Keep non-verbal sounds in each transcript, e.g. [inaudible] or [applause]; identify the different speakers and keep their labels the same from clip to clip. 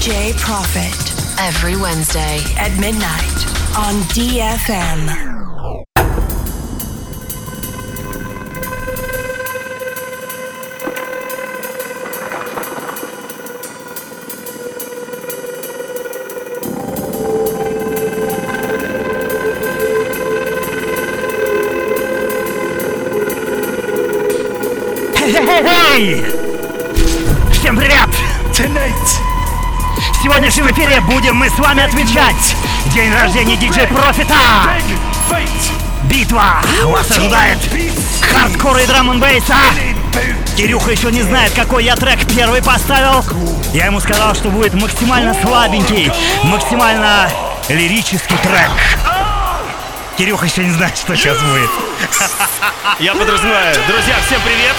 Speaker 1: DJ Profit
Speaker 2: Every Wednesday.
Speaker 1: at midnight on DFM.
Speaker 3: Эй! Будем мы с вами отмечать День рождения диджей Профита! Битва! Вас ожидает хардкор и драм н бейса Кирюха еще не знает, какой я трек первый поставил. Я ему сказал, что будет максимально слабенький, максимально лирический трек. Кирюха еще не знает, что сейчас будет.
Speaker 4: Я подразумеваю. Друзья, всем привет!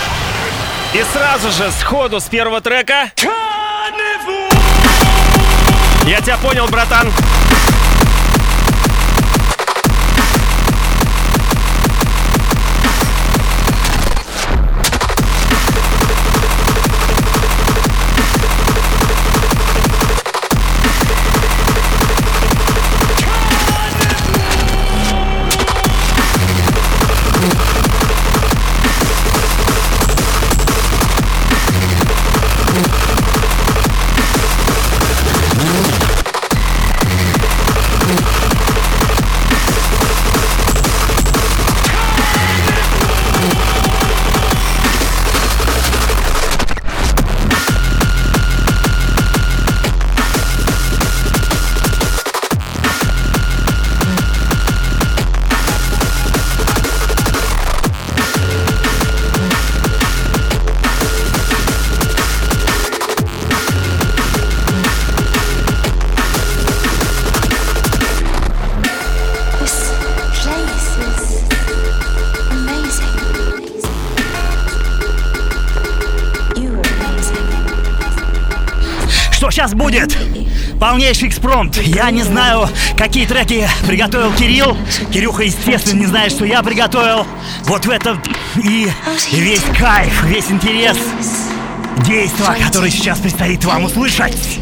Speaker 4: И сразу же, сходу с первого трека... Я тебя понял, братан.
Speaker 3: Полнейший экспромт. Я не знаю, какие треки приготовил Кирилл. Кирюха, естественно, не знает, что я приготовил. Вот в этом и весь кайф, весь интерес действа, которое сейчас предстоит вам услышать.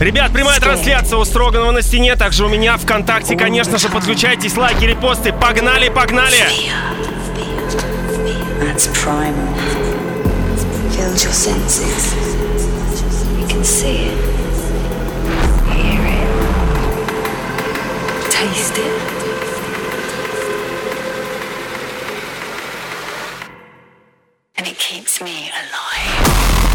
Speaker 4: Ребят, прямая трансляция у Строганова на стене, также у меня ВКонтакте, конечно же, подключайтесь, лайки, репосты. Погнали, погнали!
Speaker 5: That's primal. Your senses. You can see it, taste it. And it keeps me alive.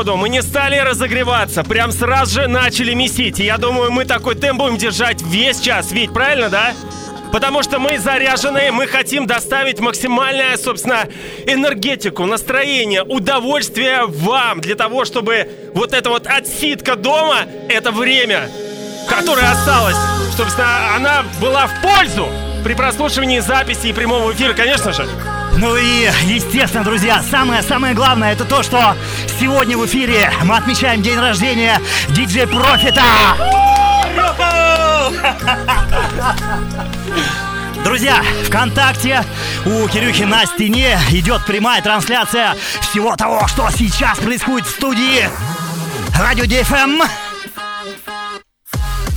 Speaker 4: Сходу мы не стали разогреваться, прям сразу же начали месить. И я думаю, мы такой темп будем держать весь час, ведь правильно, да? Потому что мы заряженные, мы хотим доставить максимальное, собственно, энергетику, настроение, удовольствие вам для того, чтобы вот эта вот отсидка дома, это время, которое осталось, собственно, она была в пользу при прослушивании записи и прямого эфира, конечно же.
Speaker 3: Ну и, естественно, друзья, самое-самое главное это то, что сегодня в эфире мы отмечаем день рождения диджей Профита! [laughs] Друзья, ВКонтакте у Кирюхи на стене идет прямая трансляция всего того, что сейчас происходит в студии Радио ДФМ.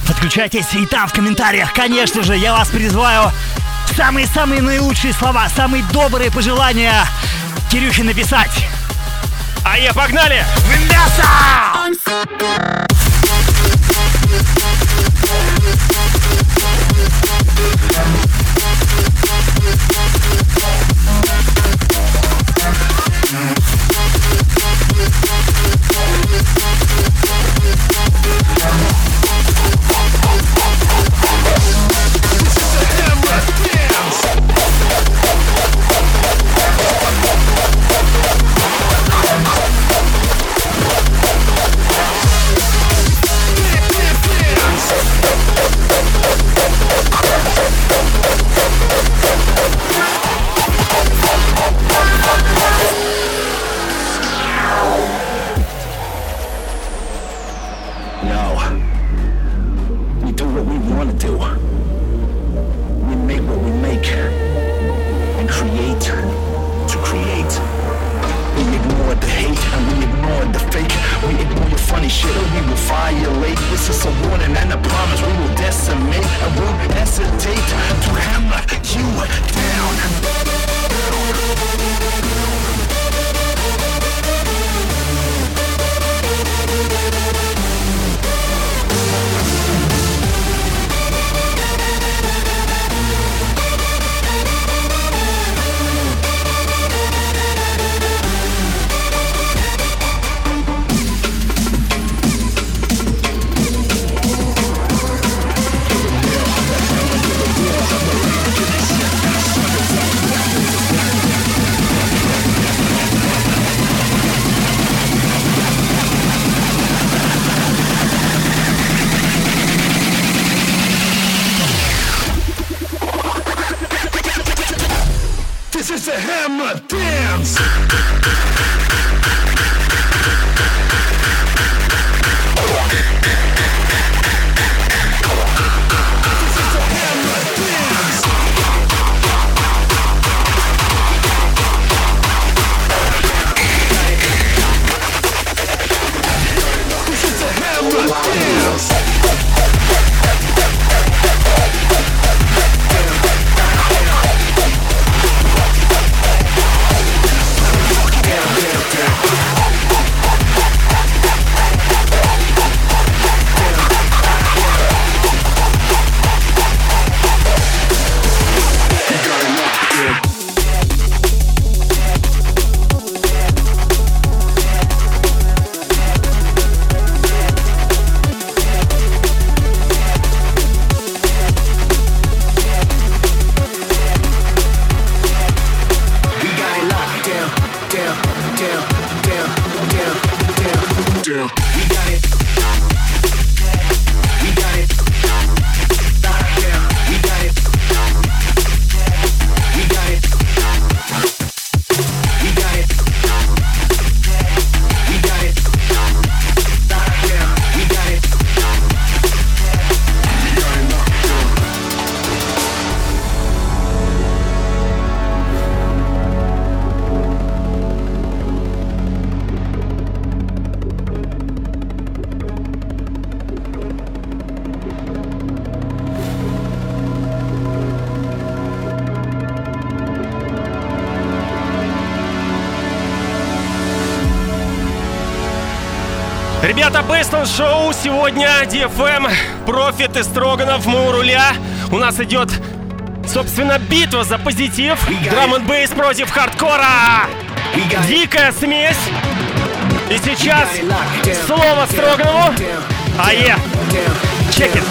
Speaker 3: Подключайтесь и там в комментариях, конечно же, я вас призываю самые-самые наилучшие слова, самые добрые пожелания Кирюхе написать.
Speaker 4: А я погнали!
Speaker 3: В мясо!
Speaker 4: Шоу сегодня DFM, Профит и Строганов, мы у руля. У нас идет, собственно, битва за позитив. Драм н бейс против хардкора. Дикая смесь. И сейчас слово Строганову. Ае! Чекит.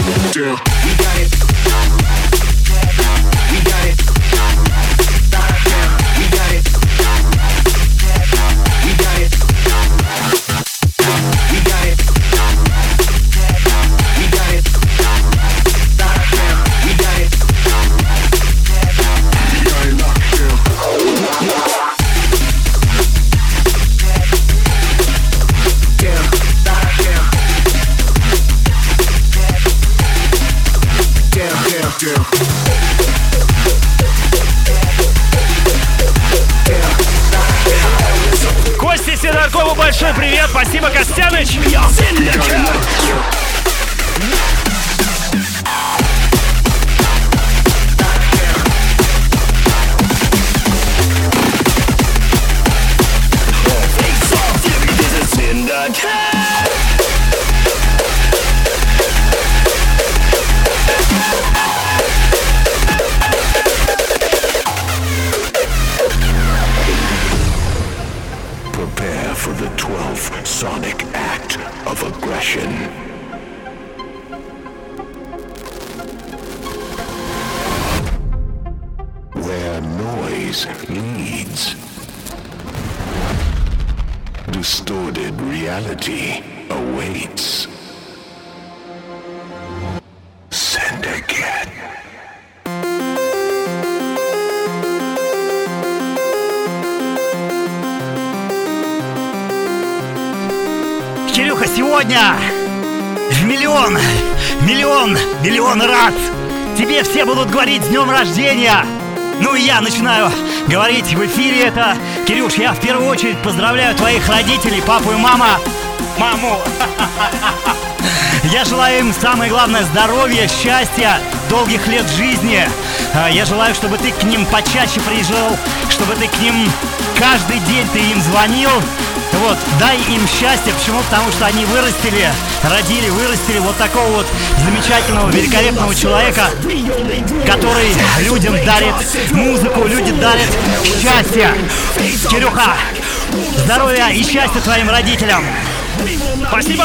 Speaker 3: Рождения. Ну и я начинаю говорить в эфире это. Кирюш, я в первую очередь поздравляю твоих родителей, папу и мама. Маму. Я желаю им самое главное здоровья, счастья, долгих лет жизни. А, Я желаю, чтобы ты к ним почаще приезжал, чтобы ты к ним каждый день ты им звонил. Вот, дай им счастье. Почему? Потому что они вырастили, родили, вырастили вот такого вот замечательного, великолепного человека, который людям дарит музыку, люди дарят счастье. Кирюха, здоровья и счастья твоим родителям.
Speaker 4: Спасибо.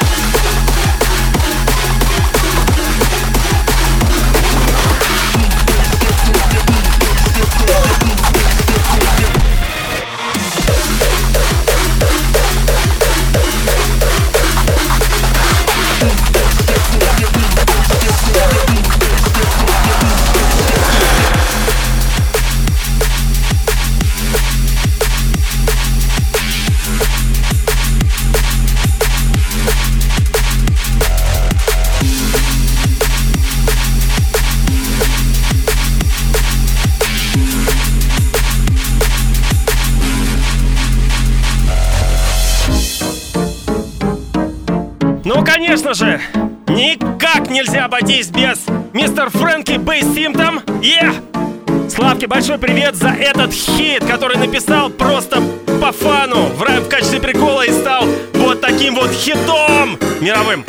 Speaker 4: Ну, конечно же, никак нельзя обойтись без мистер Фрэнки Бейс Симптом. Е! Славке большой привет за этот хит, который написал просто по фану, в, в качестве прикола и стал вот таким вот хитом мировым.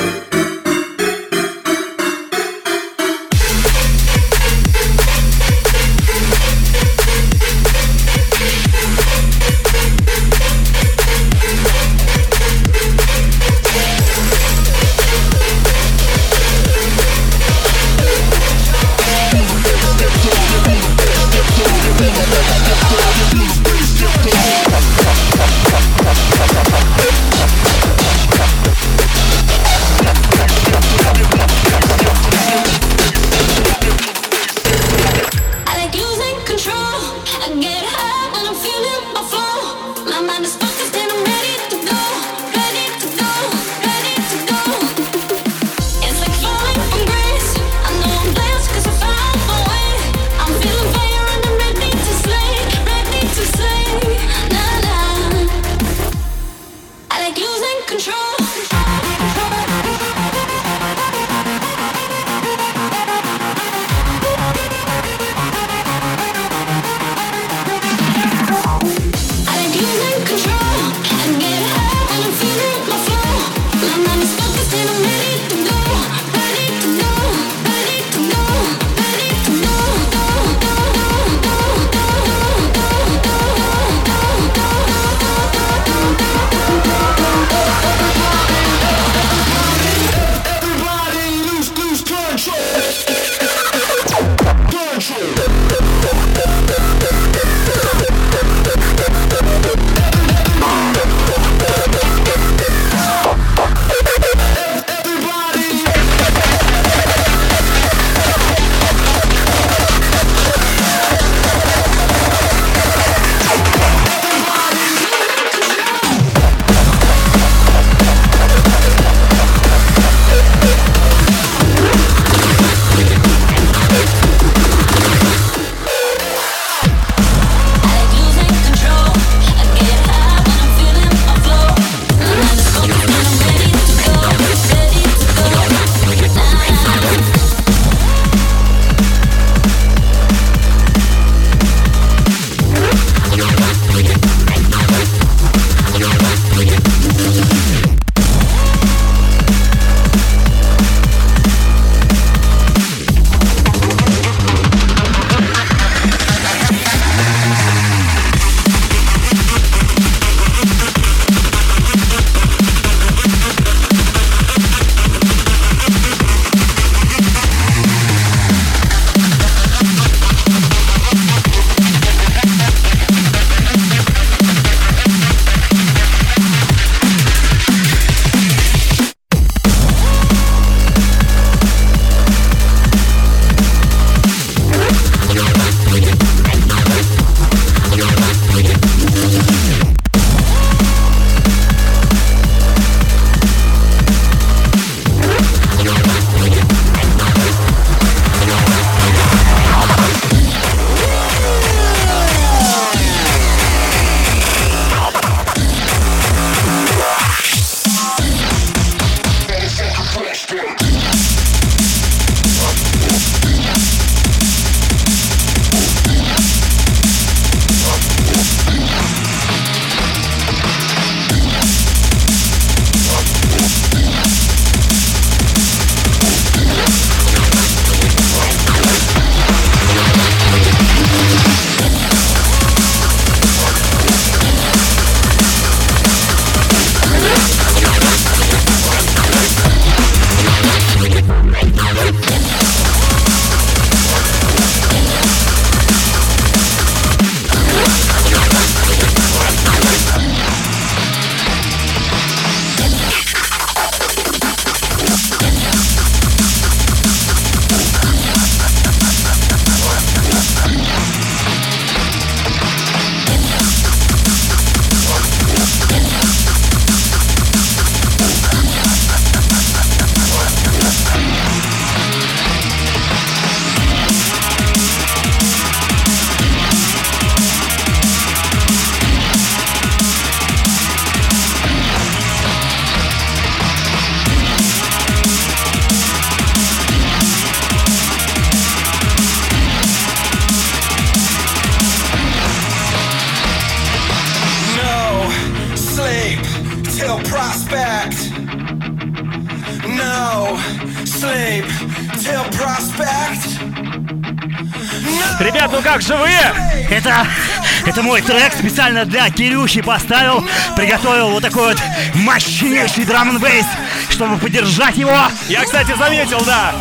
Speaker 3: Это мой трек специально для Кирюхи поставил. Приготовил вот такой вот мощнейший драм н бейс, чтобы поддержать его.
Speaker 4: Я, кстати, заметил, да.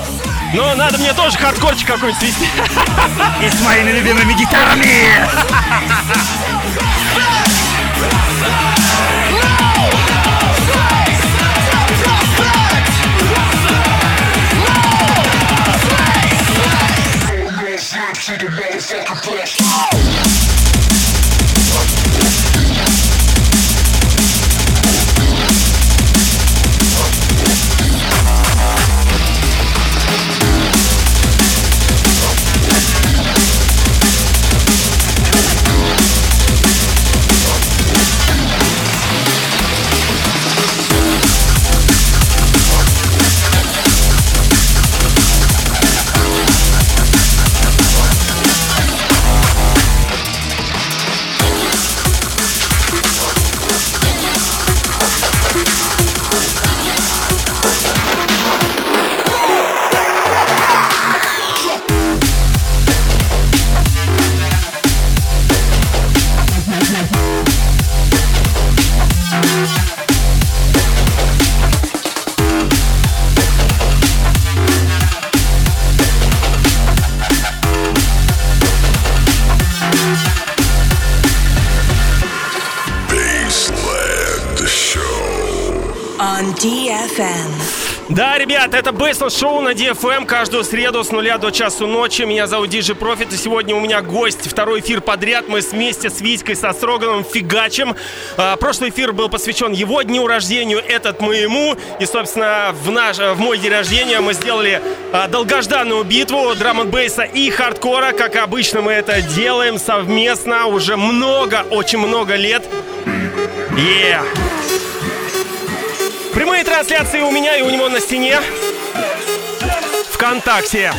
Speaker 4: Но надо мне тоже хардкорчик какой-нибудь свести.
Speaker 3: И с моими любимыми гитарами.
Speaker 6: Baseland
Speaker 4: ребят, это Bassland Show на DFM каждую среду с нуля до часу ночи. Меня зовут диджей Профит, и сегодня у меня гость. Второй эфир подряд. Мы вместе с Витькой, со Строганом фигачим. А, прошлый эфир был посвящен его дню рождения, этот моему. И, собственно, в, наш, в мой день рождения мы сделали а, долгожданную битву драм бейса и хардкора. Как обычно мы это делаем совместно уже много, очень много лет. Yeah. Прямые трансляции у меня и у него на стене. Вконтакте.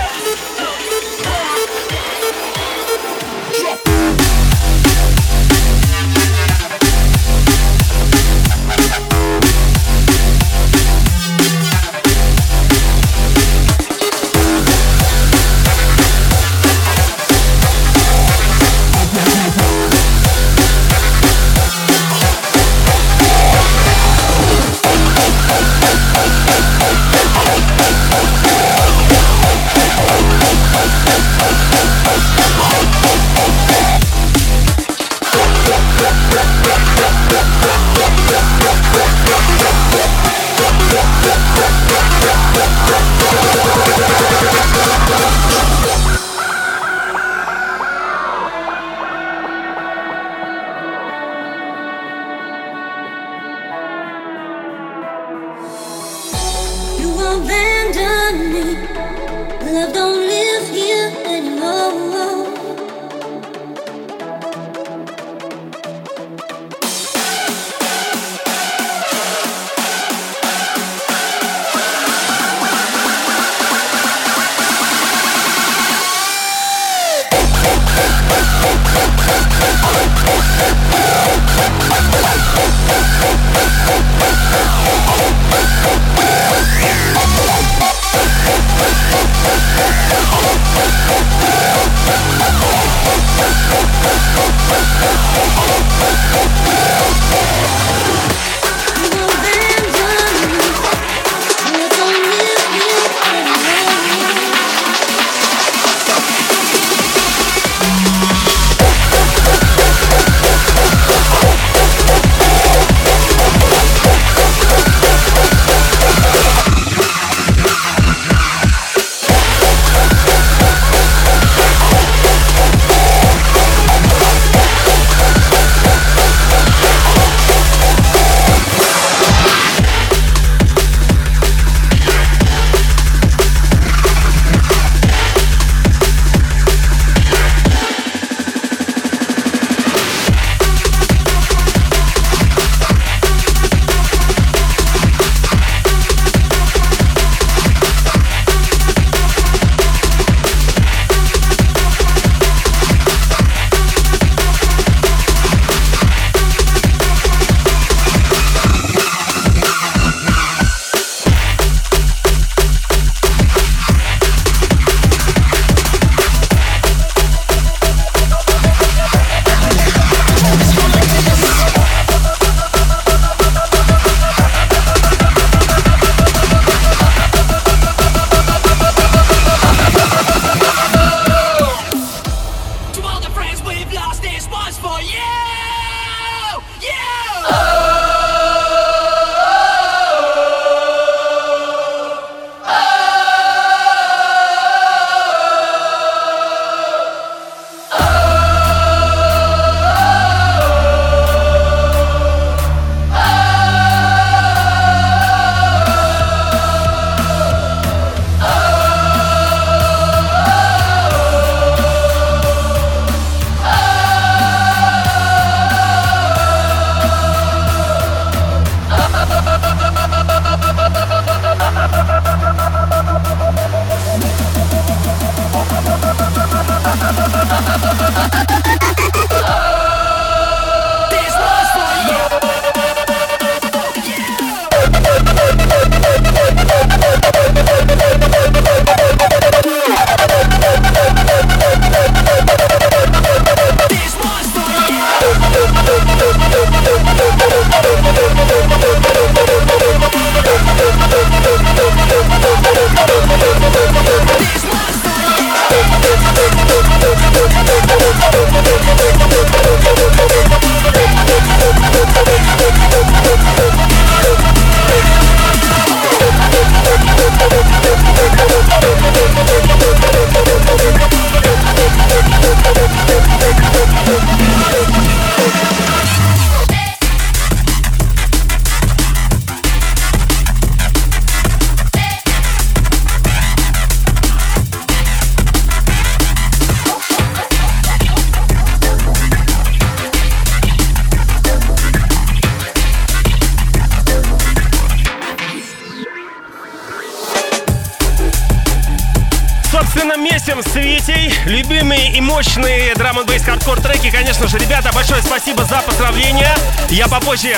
Speaker 4: Мощные драм н хардкор треки. Конечно же, ребята, большое спасибо за поздравления. Я попозже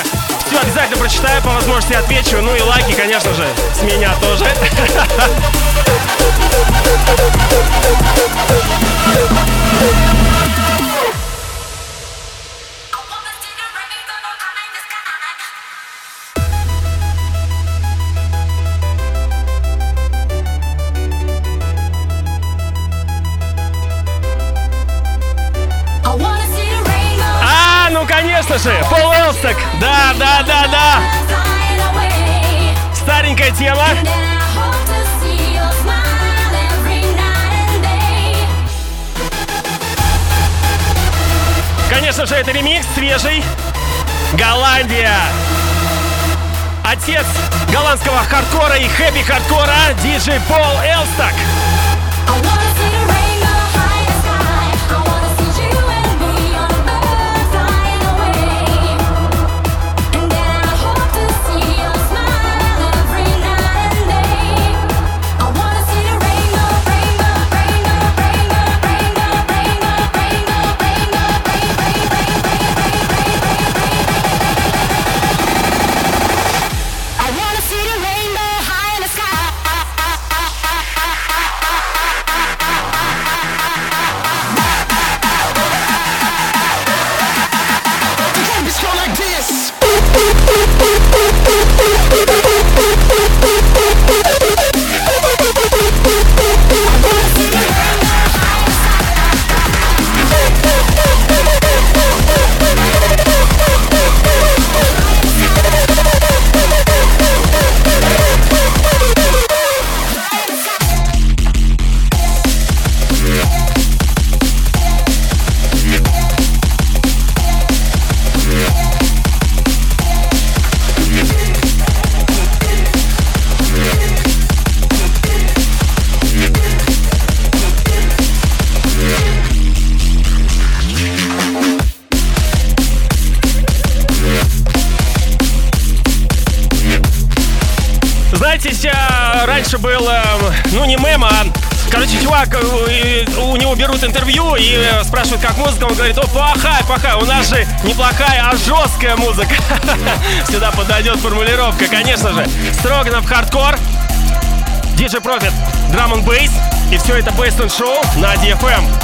Speaker 4: все обязательно прочитаю, по возможности отвечу. Ну и лайки, конечно же, с меня тоже.
Speaker 7: I [laughs]
Speaker 4: конечно же, Пол Элсток. Да, да, да, да. Старенькая тема. Конечно же, это ремикс свежий. Голландия. Отец голландского хардкора и хэви-хардкора диджей Пол Элсток.
Speaker 7: I
Speaker 4: раньше был, э, ну не мем, а Короче, чувак, э, у него берут интервью и э, спрашивают, как музыка. Он говорит, о, плохая, плохая. У нас же не плохая, а жесткая музыка. [laughs] Сюда подойдет формулировка, конечно же. Строганов хардкор, DJ Profit, Drum and Bass. И все это and Show на DFM.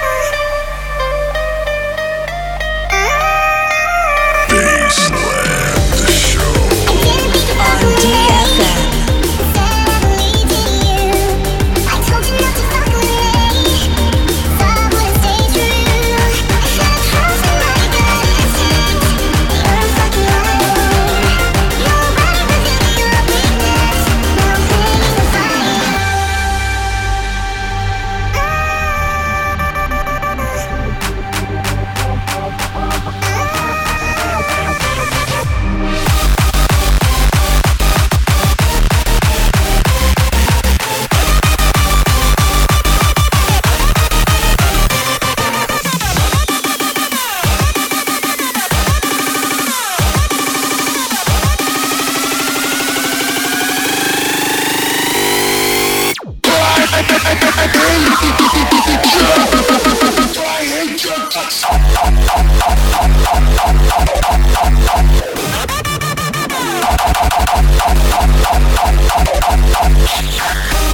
Speaker 8: Yeah.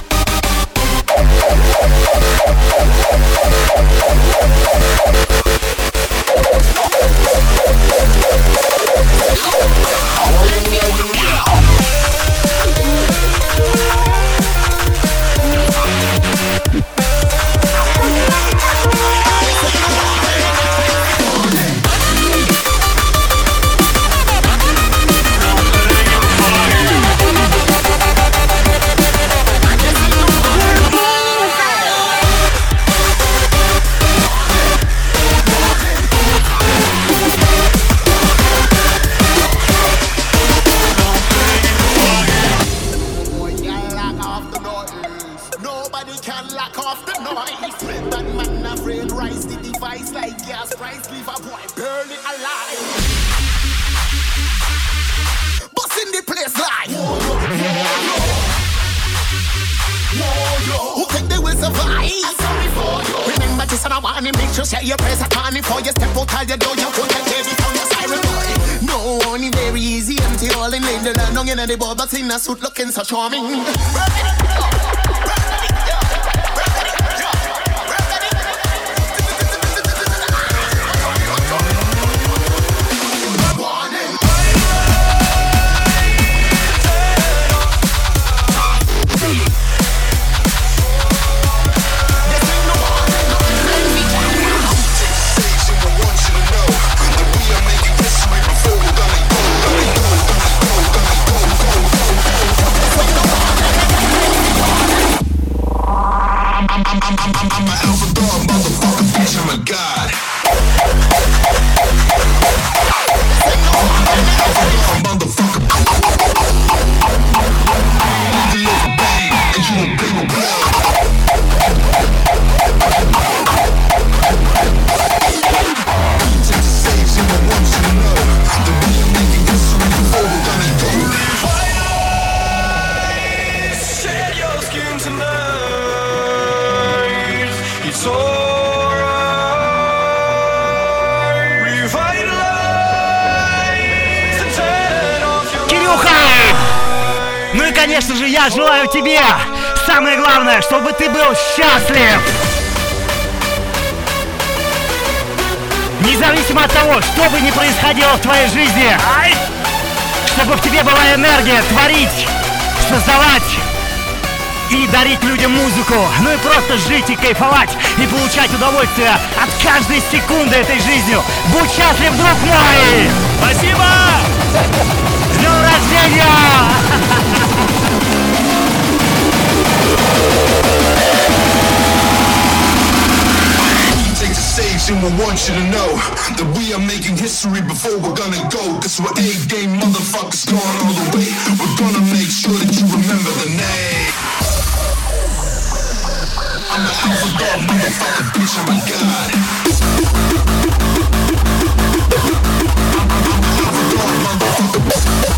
Speaker 8: It's so charming.
Speaker 3: Тебе самое главное, чтобы ты был счастлив! Независимо от того, что бы ни происходило в твоей жизни, чтобы в тебе была энергия творить, создавать и дарить людям музыку, ну и просто жить и кайфовать, и получать удовольствие от каждой секунды этой жизнью. Будь счастлив, друг мой!
Speaker 4: Спасибо!
Speaker 3: С днем рождения! [laughs]
Speaker 6: motherfucker, bitch, I'm a god.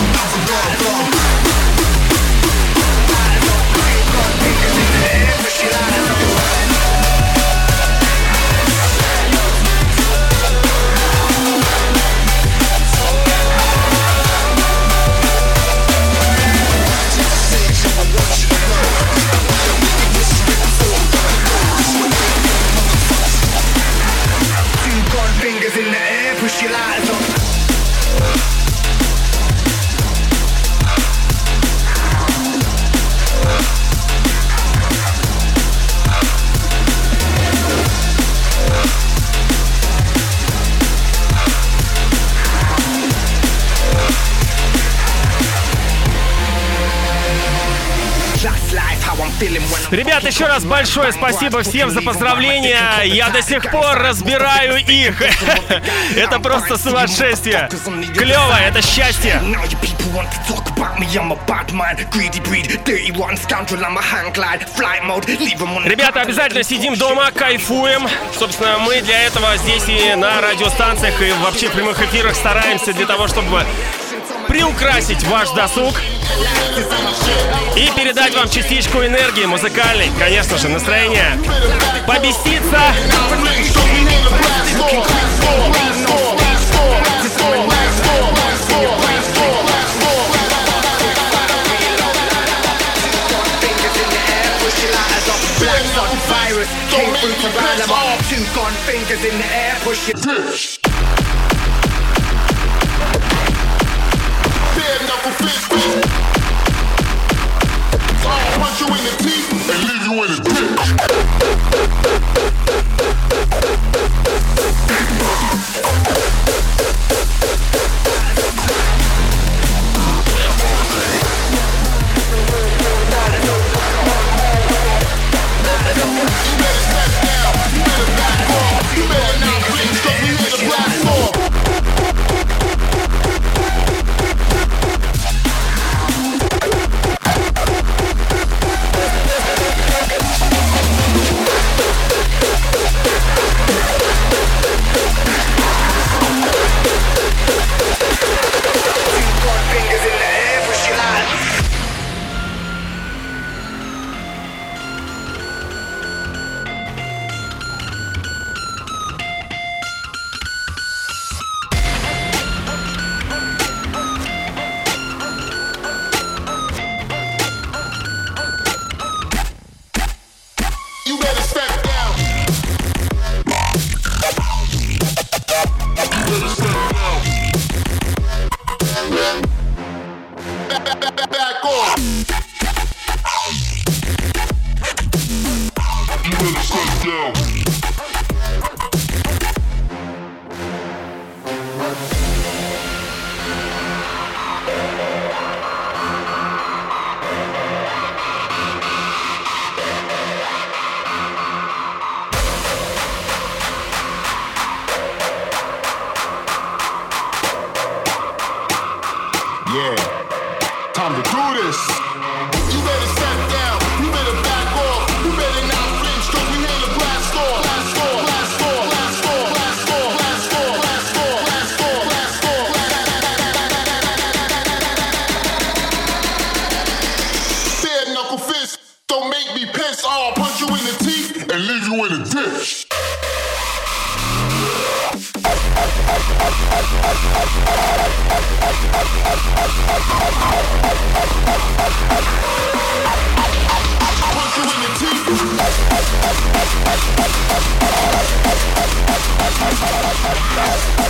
Speaker 4: еще раз большое спасибо всем за поздравления. Я до сих пор разбираю их. [laughs] Это просто сумасшествие. Клево, это счастье. Ребята, обязательно сидим дома, кайфуем. Собственно, мы для этого здесь и на радиостанциях, и вообще в прямых эфирах стараемся для того, чтобы приукрасить ваш досуг и передать вам частичку энергии музыкальной, конечно же, настроения. Побеситься.
Speaker 9: Came through to rile 'em up Two gun fingers in the air, push
Speaker 8: I'll punch you in the teeth and leave you in a ditch.
Speaker 10: Yes.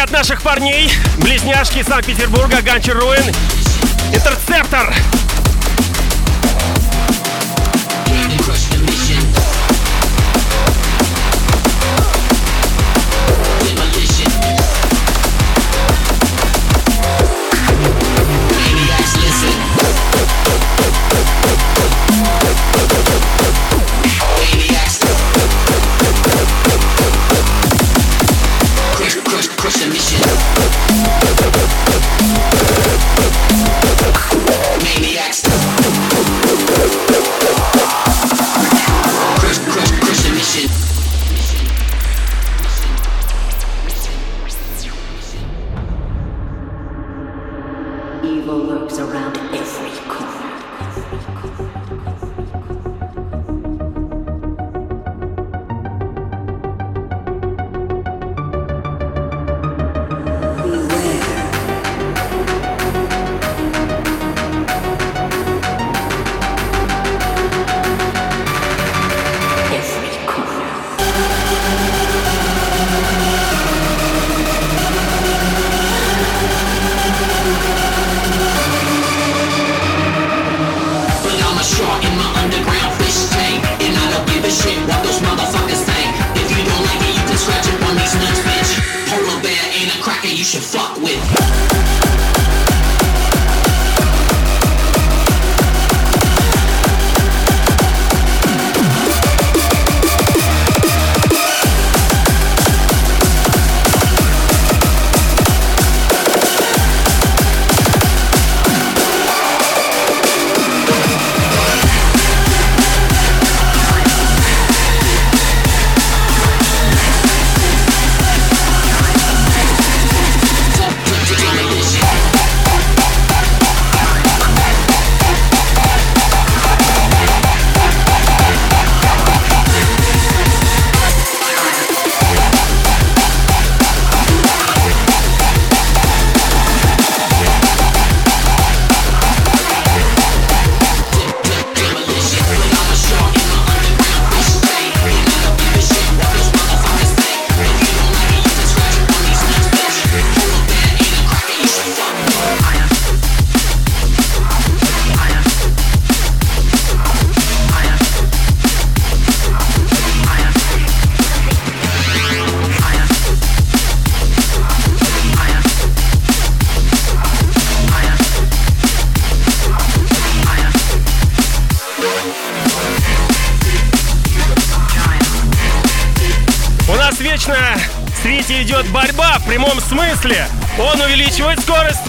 Speaker 10: От наших парней, близняшки из Санкт-Петербурга, Ганчер Руин, Интерцептор.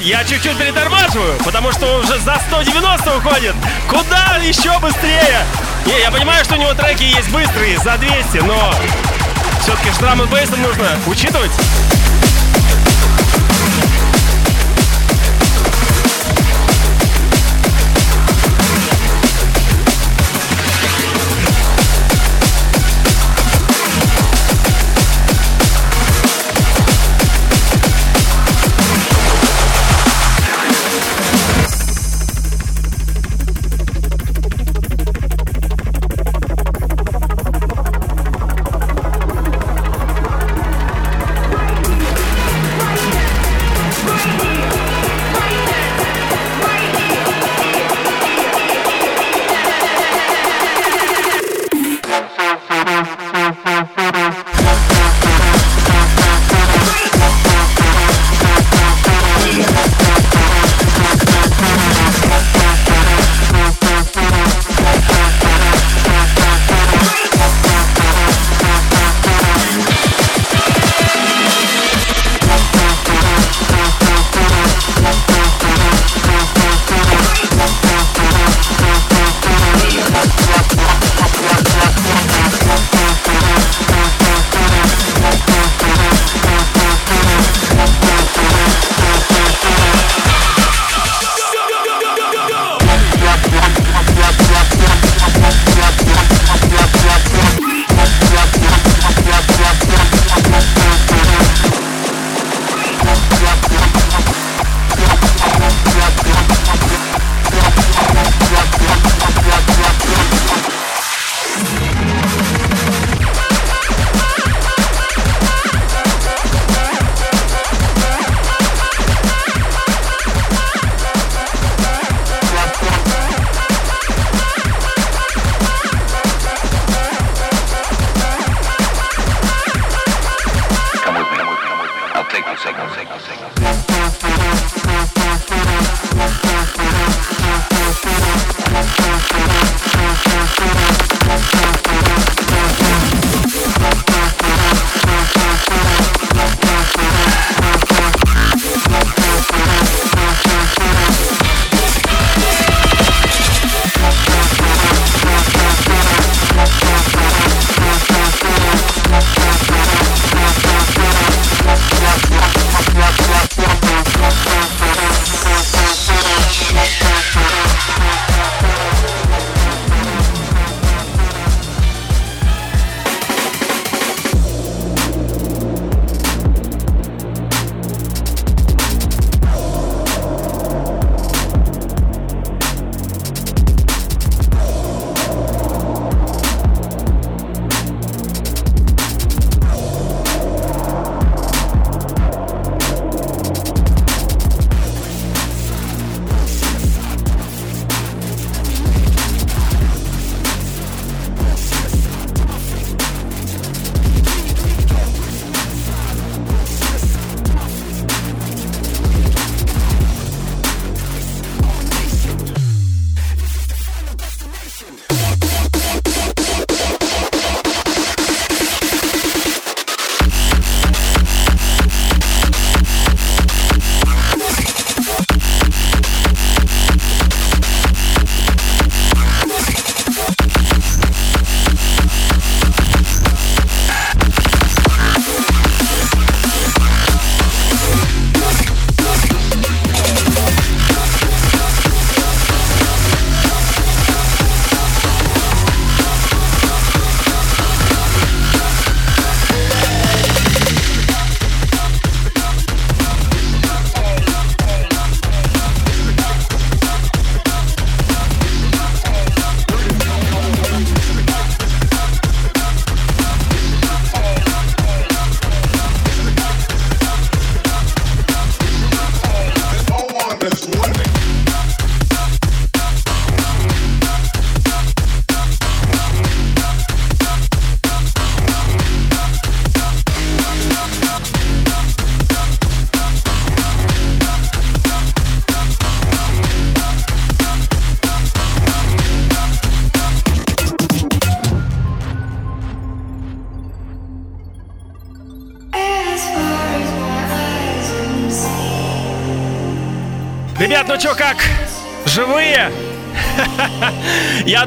Speaker 4: Я чуть-чуть перетормаживаю, потому что он уже за 190 уходит. Куда еще быстрее? Не, я понимаю, что у него треки есть быстрые, за 200, но все-таки с драм бейсом нужно учитывать.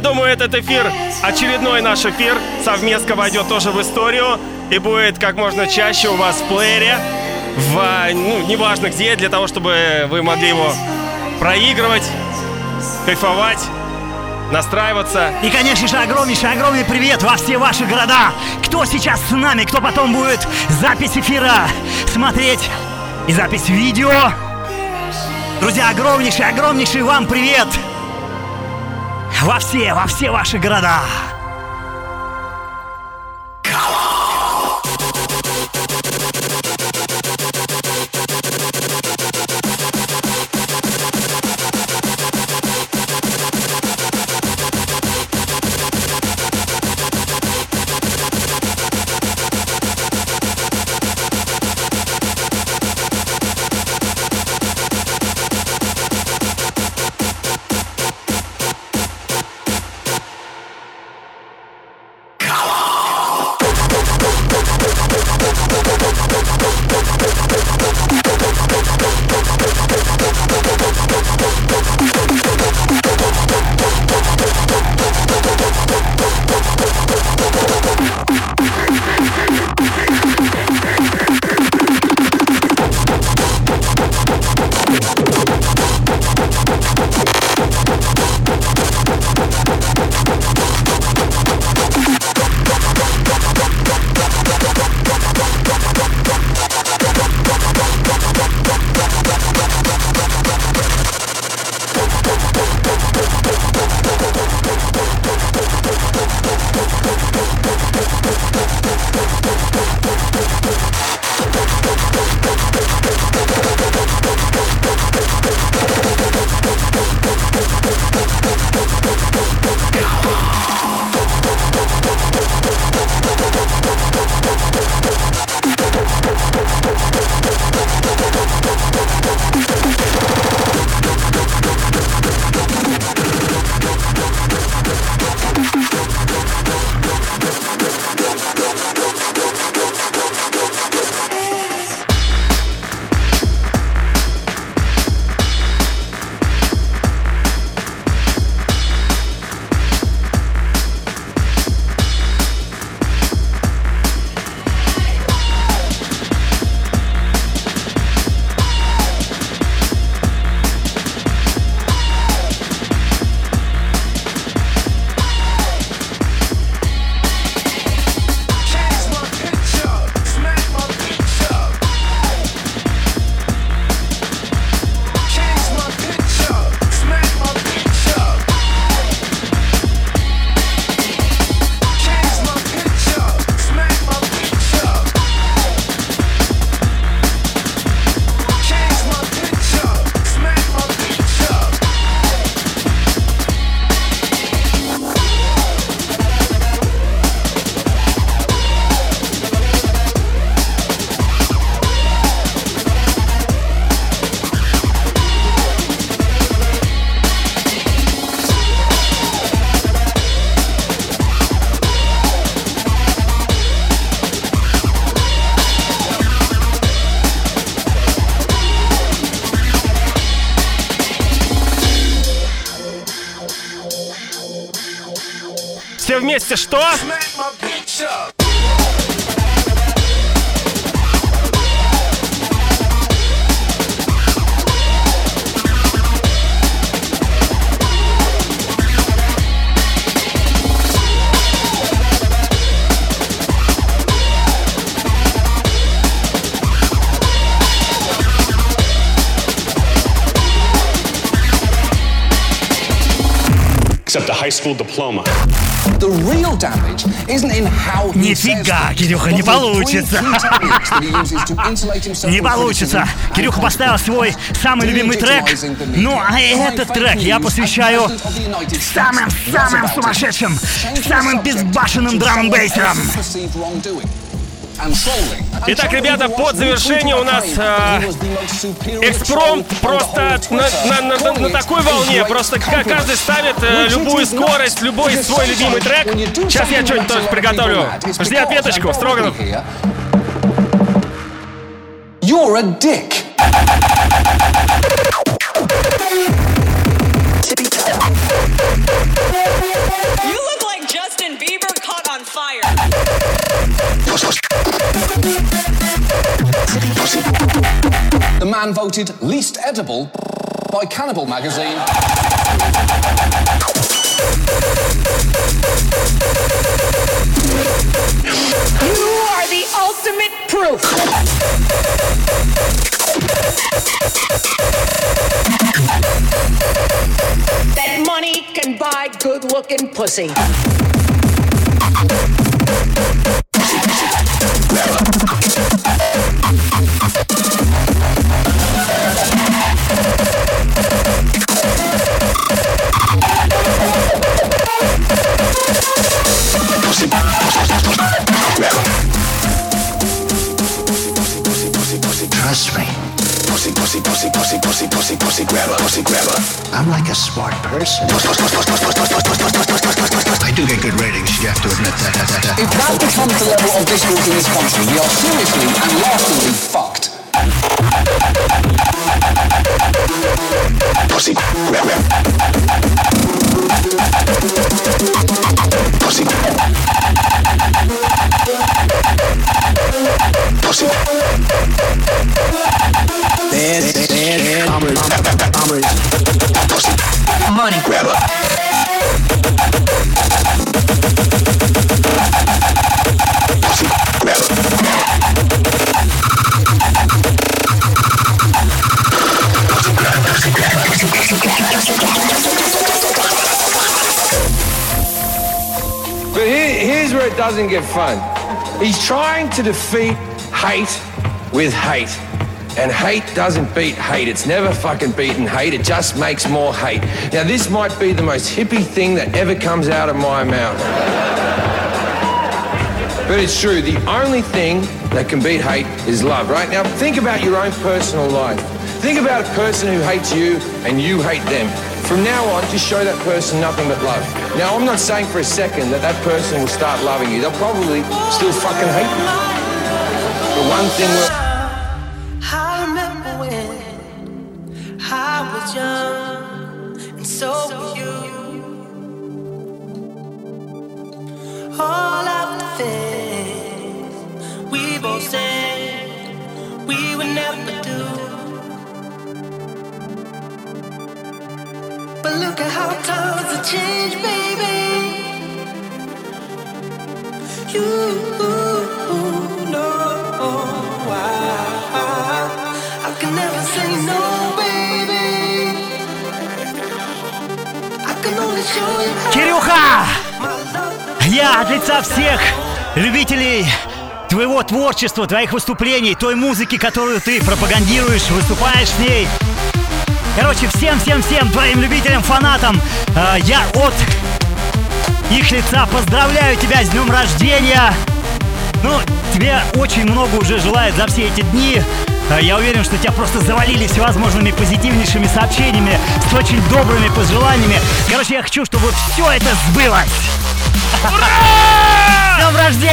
Speaker 4: Думаю, этот эфир, очередной наш эфир, совместно войдет тоже в историю и будет как можно чаще у вас в плеере, в, ну, неважно где, для того, чтобы вы могли его проигрывать, кайфовать, настраиваться.
Speaker 3: И, конечно же, огромнейший, огромный привет во все ваши города. Кто сейчас с нами, кто потом будет запись эфира смотреть и запись видео. Друзья, огромнейший, огромнейший вам привет во все, во все ваши города.
Speaker 4: Все вместе что?
Speaker 11: Except a high school diploma.
Speaker 3: Нифига, Кирюха, не получится. Не получится. Кирюха поставил свой самый любимый трек. Ну, а этот трек я посвящаю самым-самым сумасшедшим, самым безбашенным драм бейсерам
Speaker 12: perceived wrongdoing and trolling.
Speaker 4: Итак, ребята, под завершение у нас а, э, экспромт просто на, на, на, на такой волне. Просто каждый ставит э, любую скорость, любой свой любимый трек. Сейчас я что-нибудь тоже приготовлю. Жди ответочку, Строганов.
Speaker 12: You're a dick. You The man voted least edible by Cannibal magazine.
Speaker 13: You are the ultimate proof. That money can buy good looking pussy.
Speaker 14: Trust me. Pussy, pussy, pussy, pussy, pussy, pussy, pussy grabber, pussy grabber. I'm like a smart person. I do get good ratings, you have to admit that. that, that, that.
Speaker 12: If that becomes the level of discourse in this country, we are seriously and lastingly fucked.
Speaker 14: Pussy grabber. Pussy. Pussy.
Speaker 15: But here, here's where it doesn't get fun. He's trying to defeat hate with hate. And hate doesn't beat hate. It's never fucking beaten hate. It just makes more hate. Now, this might be the most hippie thing that ever comes out of my mouth. But it's true. The only thing that can beat hate is love, right? Now, think about your own personal life. Think about a person who hates you and you hate them. From now on, just show that person nothing but love. Now, I'm not saying for a second that that person will start loving you. They'll probably still fucking hate you. But one thing will.
Speaker 16: Was young, and so were you. All of the things we both said we would never do. But look at how times have changed, baby. You
Speaker 3: Кирюха! Я от лица всех любителей твоего творчества, твоих выступлений, той музыки, которую ты пропагандируешь, выступаешь с ней. Короче, всем-всем-всем твоим любителям, фанатам, э, я от их лица поздравляю тебя с днем рождения. Ну, тебе очень много уже желают за все эти дни. Э, Я уверен, что тебя просто завалили всевозможными позитивнейшими сообщениями с очень добрыми пожеланиями. Короче, я хочу, чтобы все это сбылось. Ура! С днем рождения!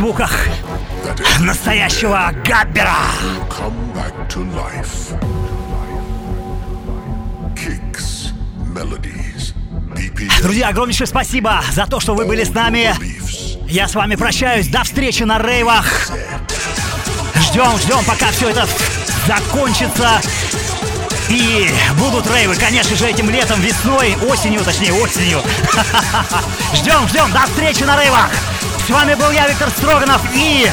Speaker 3: Звуках настоящего габбера. Друзья, огромнейшее спасибо за то, что вы были с нами. Я с вами прощаюсь. До встречи на рейвах. Ждем, ждем, пока все это закончится. И будут рейвы, конечно же, этим летом, весной, осенью, точнее, осенью. [laughs] Ждем, ждем, до встречи на рейвах. С вами был я, Виктор Строганов и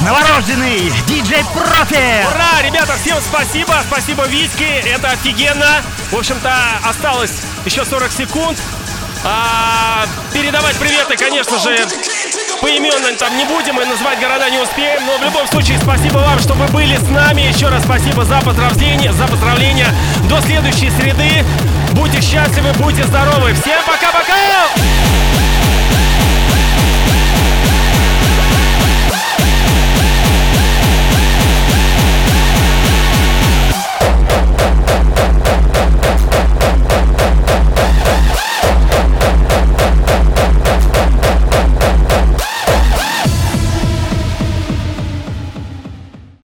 Speaker 3: новорожденный диджей Профи.
Speaker 4: Ура, ребята, всем спасибо, спасибо Витьке, это офигенно. В общем-то, осталось еще 40 секунд. А, передавать приветы, конечно же, поименно там не будем и называть города не успеем, но в любом случае спасибо вам, что вы были с нами. Еще раз спасибо за поздравления, за поздравления. До следующей среды. Будьте счастливы, будьте здоровы. Всем пока-пока!